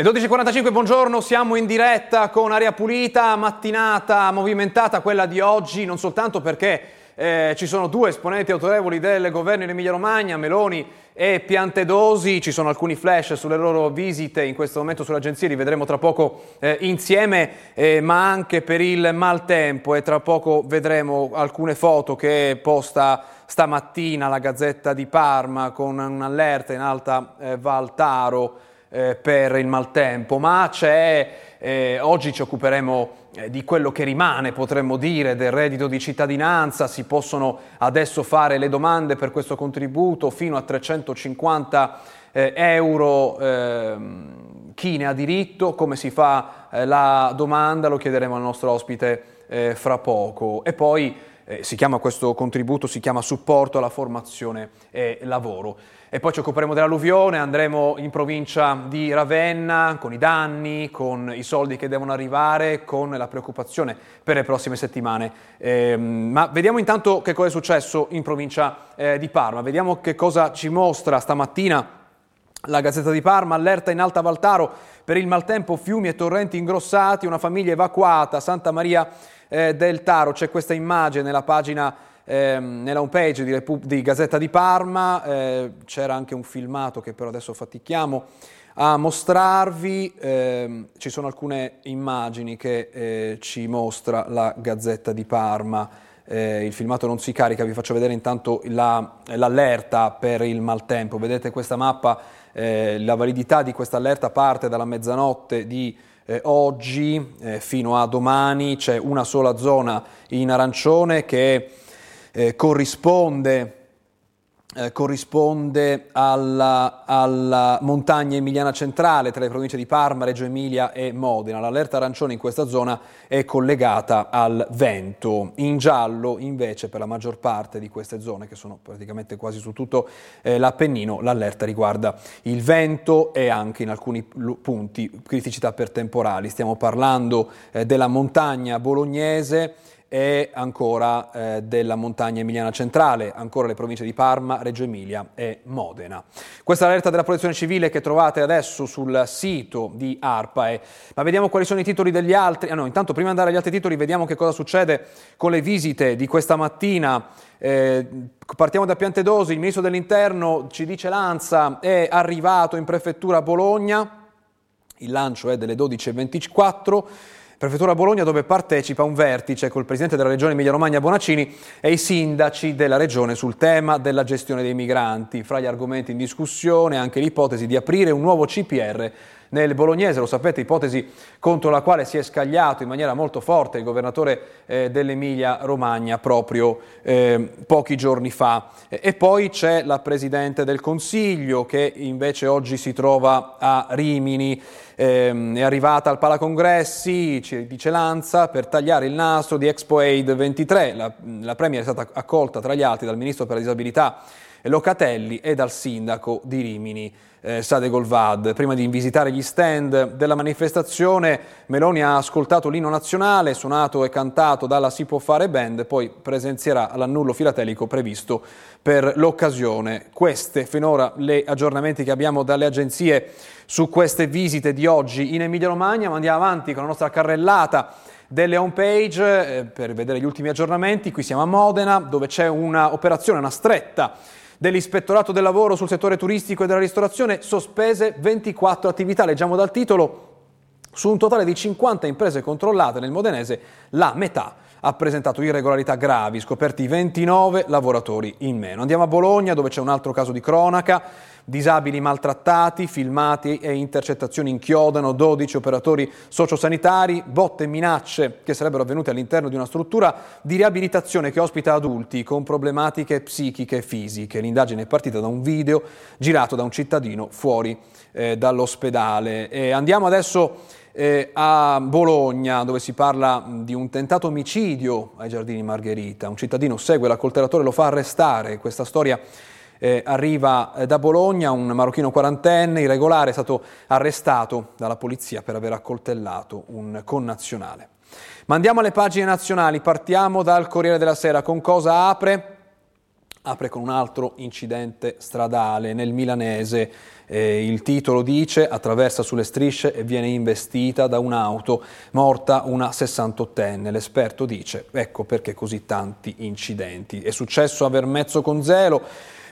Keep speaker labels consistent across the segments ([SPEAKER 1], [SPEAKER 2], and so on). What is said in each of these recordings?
[SPEAKER 1] Le 12.45, buongiorno, siamo in diretta con aria pulita, mattinata movimentata quella di oggi, non soltanto perché eh, ci sono due esponenti autorevoli del governo in Emilia Romagna, Meloni e Piantedosi, ci sono alcuni flash sulle loro visite in questo momento sulle agenzie, li vedremo tra poco eh, insieme, eh, ma anche per il maltempo e tra poco vedremo alcune foto che posta stamattina la Gazzetta di Parma con un'allerta in alta eh, Valtaro eh, per il maltempo, ma eh, oggi ci occuperemo eh, di quello che rimane, potremmo dire, del reddito di cittadinanza, si possono adesso fare le domande per questo contributo fino a 350 eh, euro ehm, chi ne ha diritto, come si fa eh, la domanda, lo chiederemo al nostro ospite fra poco. E poi si chiama questo contributo, si chiama supporto alla formazione e lavoro e poi ci occuperemo dell'alluvione, andremo in provincia di Ravenna con i danni, con i soldi che devono arrivare, con la preoccupazione per le prossime settimane. Eh, ma vediamo intanto che cosa è successo in provincia eh, di Parma, vediamo che cosa ci mostra stamattina la Gazzetta di Parma, allerta in Alta Valtaro per il maltempo, fiumi e torrenti ingrossati, una famiglia evacuata, Santa Maria eh, del Taro, c'è questa immagine nella pagina ehm, nella homepage di, Repu- di, Gazzetta di Parma eh, c'era anche un filmato che però adesso fatichiamo a mostrarvi, eh, ci sono alcune immagini che eh, ci mostra la Gazzetta di Parma. Eh, il filmato non si carica, vi faccio vedere intanto la, l'allerta per il maltempo. Vedete questa mappa, eh, la validità di questa allerta parte dalla mezzanotte di eh, oggi eh, fino a domani, c'è una sola zona in arancione che eh, corrisponde, eh, corrisponde alla, alla, montagna emiliana centrale tra le province di Parma, Reggio Emilia e Modena. L'allerta arancione in questa zona è collegata al vento. In giallo invece per la maggior parte di queste zone, che sono praticamente quasi su tutto eh, l'Appennino, l'allerta riguarda il vento e anche in alcuni punti criticità per temporali. Stiamo parlando eh, della montagna bolognese e ancora eh, della montagna emiliana centrale, ancora le province di Parma, Reggio Emilia e Modena. Questa è l'allerta della protezione civile che trovate adesso sul sito di ARPAE, ma vediamo quali sono i titoli degli altri. Ah no, intanto prima di andare agli altri titoli vediamo che cosa succede con le visite di questa mattina. Eh, partiamo da Piantedosi, il ministro dell'Interno ci dice Lanza è arrivato in prefettura a Bologna, il lancio è delle 12.24. Prefettura Bologna dove partecipa un vertice col Presidente della Regione Emilia-Romagna Bonaccini e i sindaci della Regione sul tema della gestione dei migranti. Fra gli argomenti in discussione anche l'ipotesi di aprire un nuovo CPR nel bolognese, lo sapete, ipotesi contro la quale si è scagliato in maniera molto forte il governatore eh, dell'Emilia Romagna proprio eh, pochi giorni fa. E, poi c'è la Presidente del Consiglio che invece oggi si trova a Rimini, eh, è arrivata al Palacongressi, ci dice Lanza, per tagliare il nastro di Expo Aid 23. La, la Premier è stata accolta tra gli altri dal Ministro per la Disabilità Locatelli e dal Sindaco di Rimini eh, Sade Golvad. Prima di visitare gli stand della manifestazione, Meloni ha ascoltato l'inno nazionale, suonato e cantato dalla Si può fare band, poi presenzierà l'annullo filatelico previsto per l'occasione. Queste finora le aggiornamenti che abbiamo dalle agenzie su queste visite di oggi in Emilia Romagna, ma andiamo avanti con la nostra carrellata delle home page eh, per vedere gli ultimi aggiornamenti. Qui siamo a Modena, dove c'è un'operazione, una stretta dell'Ispettorato del Lavoro sul settore turistico e della ristorazione, sospese 24 attività. Leggiamo dal titolo, su un totale di 50 imprese controllate nel Modenese, la metà ha presentato irregolarità gravi, scoperti 29 lavoratori in meno. Andiamo a Bologna dove c'è un altro caso di cronaca. Disabili maltrattati, filmati e intercettazioni inchiodano 12 operatori sociosanitari, botte e minacce che sarebbero avvenute all'interno di una struttura di riabilitazione che ospita adulti con problematiche psichiche e fisiche. L'indagine è partita da un video girato da un cittadino fuori eh, dall'ospedale. E andiamo adesso eh, a Bologna, dove si parla di un tentato omicidio ai giardini Margherita. Un cittadino segue l'accoltellatore, lo fa arrestare. Questa storia eh, arriva eh, da Bologna, un marocchino quarantenne, irregolare, è stato arrestato dalla polizia per aver accoltellato un connazionale. Ma andiamo alle pagine nazionali, partiamo dal Corriere della Sera. Con cosa apre? apre con un altro incidente stradale nel milanese. Eh, il titolo dice attraversa sulle strisce e viene investita da un'auto, morta una 68enne. L'esperto dice ecco perché così tanti incidenti. È successo a Vermezzo con Zelo.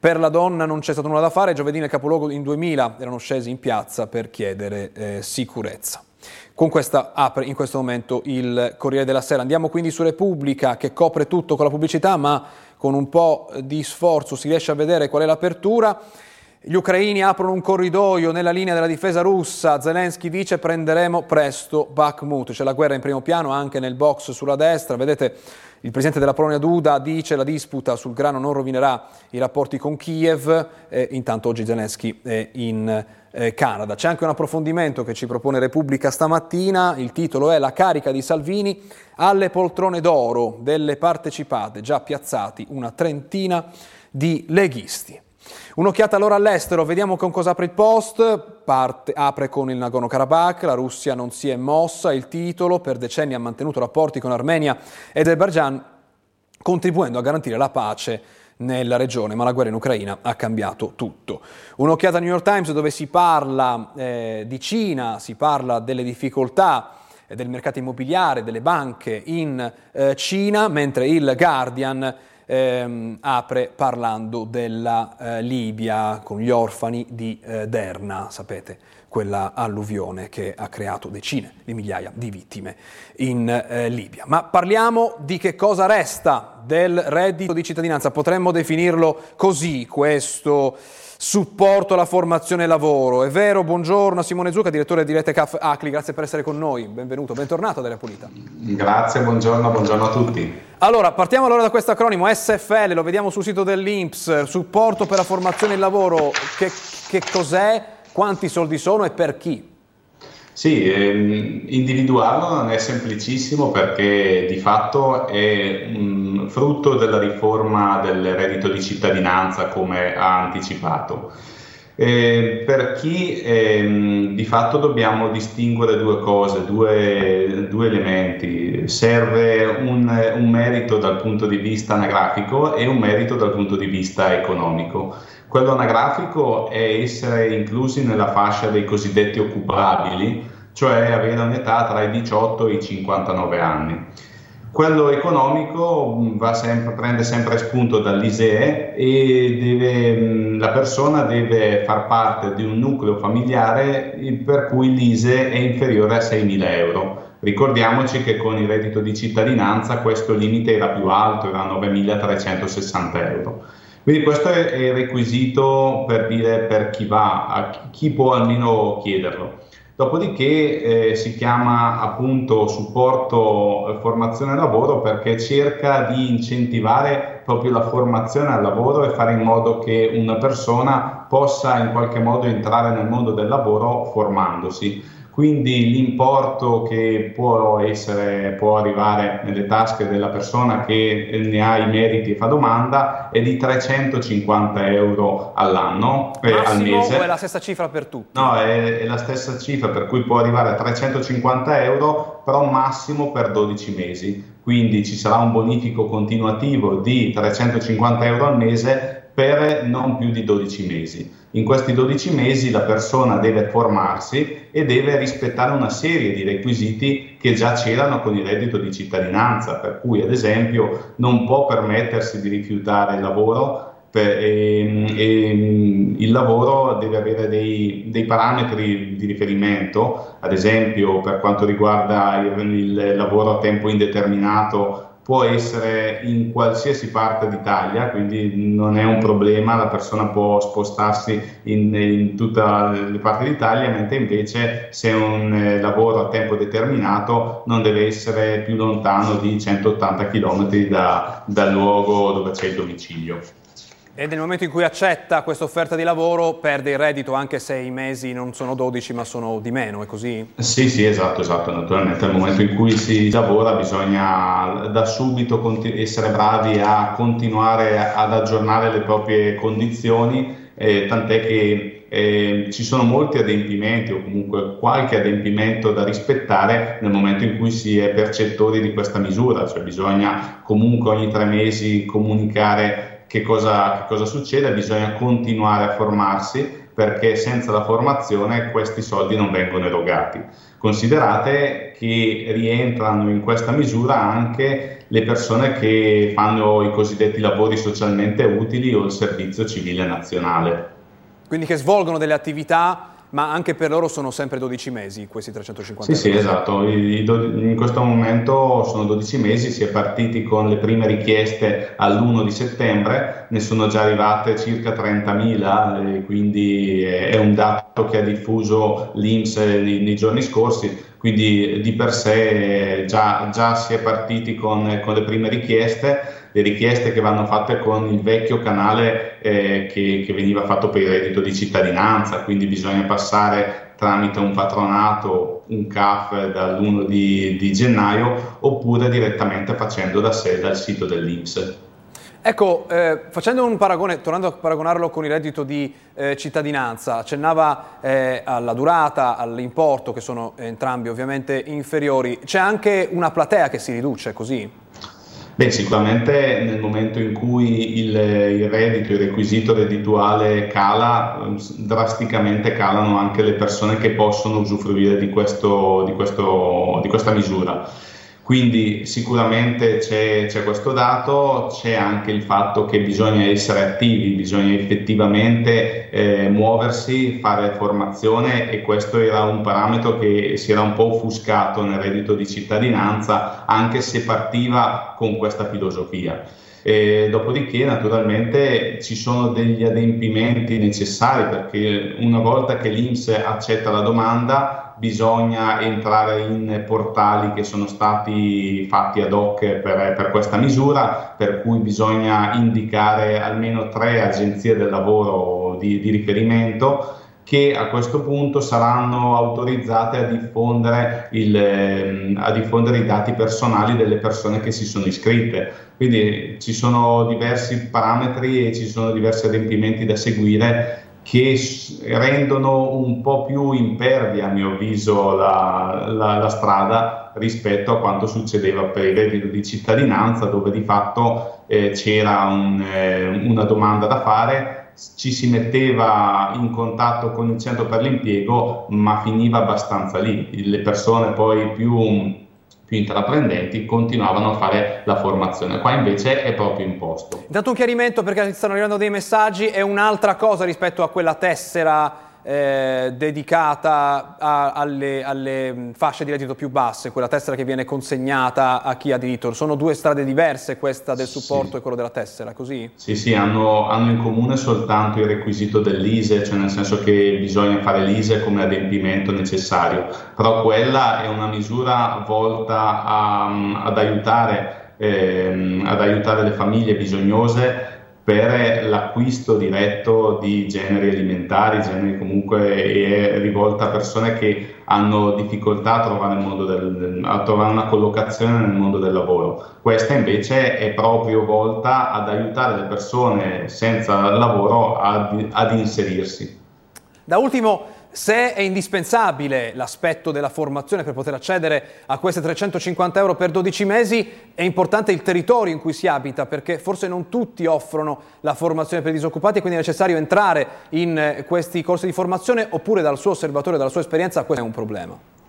[SPEAKER 1] Per la donna non c'è stato nulla da fare, giovedì nel capoluogo in 2000 erano scesi in piazza per chiedere eh, sicurezza. Con questa apre in questo momento il Corriere della Sera. Andiamo quindi su Repubblica che copre tutto con la pubblicità, ma con un po' di sforzo si riesce a vedere qual è l'apertura. Gli ucraini aprono un corridoio nella linea della difesa russa, Zelensky dice prenderemo presto Bakhmut, c'è la guerra in primo piano anche nel box sulla destra, vedete il presidente della Polonia Duda dice la disputa sul grano non rovinerà i rapporti con Kiev, eh, intanto oggi Zelensky è in eh, Canada. C'è anche un approfondimento che ci propone Repubblica stamattina, il titolo è La carica di Salvini alle poltrone d'oro delle partecipate, già piazzati una trentina di leghisti. Un'occhiata allora all'estero, vediamo con cosa apre il post, Parte, apre con il Nagorno-Karabakh, la Russia non si è mossa, il titolo per decenni ha mantenuto rapporti con Armenia ed Azerbaijan contribuendo a garantire la pace nella regione, ma la guerra in Ucraina ha cambiato tutto. Un'occhiata al New York Times dove si parla eh, di Cina, si parla delle difficoltà eh, del mercato immobiliare, delle banche in eh, Cina, mentre il Guardian ehm, apre parlando della eh, Libia con gli orfani di eh, Derna, sapete, quella alluvione che ha creato decine di migliaia di vittime in eh, Libia. Ma parliamo di che cosa resta del reddito di cittadinanza, potremmo definirlo così questo supporto alla formazione e lavoro. È vero, buongiorno Simone Zucca, direttore di Rete CAF ACLI, grazie per essere con noi, benvenuto, bentornato ad Area Pulita.
[SPEAKER 2] Grazie, buongiorno, buongiorno a tutti.
[SPEAKER 1] Allora, partiamo allora da questo acronimo SFL, lo vediamo sul sito dell'Inps, supporto per la formazione e il lavoro, che, che cos'è, quanti soldi sono e per chi?
[SPEAKER 2] Sì, ehm, individuarlo non è semplicissimo perché di fatto è un frutto della riforma del reddito di cittadinanza come ha anticipato. Eh, per chi ehm, di fatto dobbiamo distinguere due cose, due, due elementi. Serve un, un merito dal punto di vista anagrafico e un merito dal punto di vista economico. Quello anagrafico è essere inclusi nella fascia dei cosiddetti occupabili, cioè avere un'età tra i 18 e i 59 anni. Quello economico sempre, prende sempre spunto dall'ISEE e deve, la persona deve far parte di un nucleo familiare per cui l'ISEE è inferiore a 6.000 euro. Ricordiamoci che con il reddito di cittadinanza questo limite era più alto, era 9.360 euro. Quindi questo è il requisito per dire per chi va, chi può almeno chiederlo. Dopodiché eh, si chiama appunto supporto eh, formazione lavoro perché cerca di incentivare proprio la formazione al lavoro e fare in modo che una persona possa in qualche modo entrare nel mondo del lavoro formandosi quindi l'importo che può, essere, può arrivare nelle tasche della persona che ne ha i meriti e fa domanda è di 350 euro all'anno,
[SPEAKER 1] eh, al mese. È la stessa cifra per tutti?
[SPEAKER 2] No, è, è la stessa cifra per cui può arrivare a 350 euro, però massimo per 12 mesi. Quindi ci sarà un bonifico continuativo di 350 euro al mese per non più di 12 mesi. In questi 12 mesi la persona deve formarsi e deve rispettare una serie di requisiti che già c'erano con il reddito di cittadinanza, per cui ad esempio non può permettersi di rifiutare il lavoro per, e, e, il lavoro deve avere dei, dei, parametri di riferimento, ad esempio per quanto riguarda il, il lavoro a tempo indeterminato può essere in qualsiasi parte d'Italia, quindi non è un problema, la persona può spostarsi in, in tutte le parti d'Italia, mentre invece se è un eh, lavoro a tempo determinato non deve essere più lontano di 180 km da, dal luogo dove c'è il domicilio.
[SPEAKER 1] E nel momento in cui accetta questa offerta di lavoro perde il reddito anche se i mesi non sono 12 ma sono di meno, è così?
[SPEAKER 2] Sì, sì, esatto, esatto. Naturalmente nel momento in cui si lavora bisogna da subito essere bravi a continuare ad aggiornare le proprie condizioni, eh, tant'è che eh, ci sono molti adempimenti o comunque qualche adempimento da rispettare nel momento in cui si è percettori di questa misura, cioè bisogna comunque ogni tre mesi comunicare che cosa, che cosa succede? Bisogna continuare a formarsi perché senza la formazione questi soldi non vengono erogati. Considerate che rientrano in questa misura anche le persone che fanno i cosiddetti lavori socialmente utili o il servizio civile nazionale.
[SPEAKER 1] Quindi che svolgono delle attività ma anche per loro sono sempre 12 mesi questi 350
[SPEAKER 2] sì, euro. Sì, esatto, in questo momento sono 12 mesi, si è partiti con le prime richieste all'1 di settembre, ne sono già arrivate circa 30.000, quindi è un dato che ha diffuso l'Inps nei, nei giorni scorsi, quindi di per sé già, già si è partiti con, con le prime richieste le richieste che vanno fatte con il vecchio canale eh, che, che, veniva fatto per il reddito di cittadinanza, quindi bisogna passare tramite un patronato, un CAF dall'1 di, di gennaio oppure direttamente facendo da sé dal sito dell'Inps.
[SPEAKER 1] Ecco, eh, facendo un paragone, tornando a paragonarlo con il reddito di eh, cittadinanza, accennava eh, alla durata, all'importo, che sono entrambi ovviamente inferiori, c'è anche una platea che si riduce così?
[SPEAKER 2] Beh, sicuramente nel momento in cui il, il, reddito, il requisito reddituale cala, drasticamente calano anche le persone che possono usufruire di, questo, di, questo, di questa misura. Quindi sicuramente c'è, c'è, questo dato, c'è anche il fatto che bisogna essere attivi, bisogna effettivamente eh, muoversi, fare formazione e questo era un parametro che si era un po' offuscato nel reddito di cittadinanza, anche se partiva con questa filosofia. E dopodiché naturalmente ci sono degli adempimenti necessari perché una volta che l'Inps accetta la domanda bisogna entrare in portali che sono stati fatti ad hoc per, per questa misura, per cui bisogna indicare almeno tre agenzie del lavoro di, di riferimento che a questo punto saranno autorizzate a diffondere, il, ehm, a diffondere, i dati personali delle persone che si sono iscritte. Quindi ci sono diversi parametri e ci sono diversi adempimenti da seguire che rendono un po' più impervia, a mio avviso, la, la, la strada rispetto a quanto succedeva per il reddito di cittadinanza, dove di fatto eh, c'era un, eh, una domanda da fare ci si metteva in contatto con il centro per l'impiego, ma finiva abbastanza lì. Le persone poi più, più intraprendenti continuavano a fare la formazione. Qua invece è proprio imposto.
[SPEAKER 1] Intanto un chiarimento perché stanno arrivando dei messaggi, è un'altra cosa rispetto a quella tessera eh, dedicata a, alle, alle, fasce di reddito più basse, quella tessera che viene consegnata a chi ha diritto. Sono due strade diverse, questa del supporto sì. e quello della tessera, così?
[SPEAKER 2] Sì, sì, hanno, hanno, in comune soltanto il requisito dell'ISE, cioè nel senso che bisogna fare l'ISE come adempimento necessario, però quella è una misura volta a, ad, aiutare, ehm, ad aiutare le famiglie bisognose per l'acquisto diretto di generi alimentari, generi comunque è rivolta a persone che hanno difficoltà a trovare, del, a trovare, una collocazione nel mondo del lavoro. Questa invece è proprio volta ad aiutare le persone senza lavoro ad, ad inserirsi.
[SPEAKER 1] Da ultimo, se è indispensabile l'aspetto della formazione per poter accedere a queste 350 euro per 12 mesi, è importante il territorio in cui si abita perché forse non tutti offrono la formazione per i disoccupati e quindi è necessario entrare in eh, questi corsi di formazione oppure dal suo osservatorio, dalla sua esperienza, questo è un problema.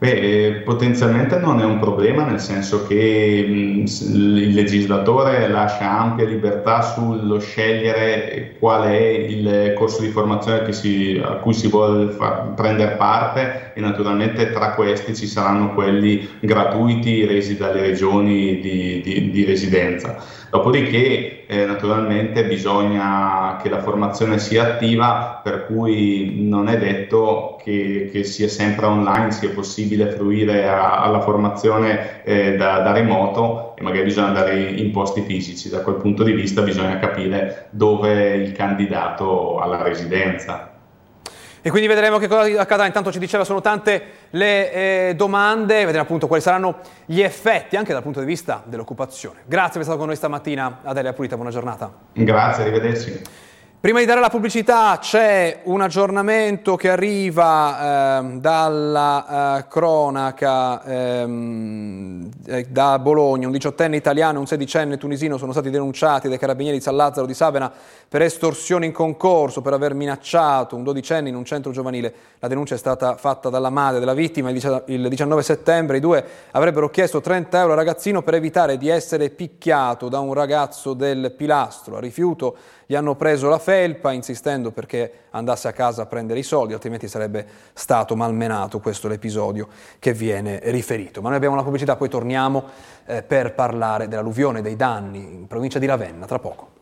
[SPEAKER 2] Beh, potenzialmente non è un problema, nel senso che mh, il legislatore lascia ampia libertà sullo scegliere qual è il corso di formazione si, a cui si vuole far, prendere parte e naturalmente tra questi ci saranno quelli gratuiti resi dalle regioni di, di, di residenza. Dopodiché eh, naturalmente bisogna che la formazione sia attiva, per cui non è detto che, che sia sempre online, sia possibile fruire a, alla formazione eh, da, da, remoto e magari bisogna andare in posti fisici. Da quel punto di vista bisogna capire dove è il candidato alla residenza.
[SPEAKER 1] E quindi vedremo che cosa accadrà. Intanto ci diceva sono tante le eh, domande, vedremo appunto quali saranno gli effetti anche dal punto di vista dell'occupazione. Grazie per essere stato con noi stamattina, Adelia Pulita, buona giornata.
[SPEAKER 2] Grazie, arrivederci.
[SPEAKER 1] Prima di dare la pubblicità c'è un aggiornamento che arriva ehm, dalla eh, cronaca ehm, eh, da Bologna. Un diciottenne italiano e un sedicenne tunisino sono stati denunciati dai carabinieri di San Lazzaro di Savena per estorsione in concorso, per aver minacciato un dodicenne in un centro giovanile. La denuncia è stata fatta dalla madre della vittima il 19 settembre. I due avrebbero chiesto 30 euro al ragazzino per evitare di essere picchiato da un ragazzo del pilastro. A rifiuto gli hanno preso la felpa insistendo perché andasse a casa a prendere i soldi, altrimenti sarebbe stato malmenato. Questo l'episodio che viene riferito. Ma noi abbiamo la pubblicità, poi torniamo eh, per parlare dell'alluvione, dei danni in provincia di Ravenna tra poco.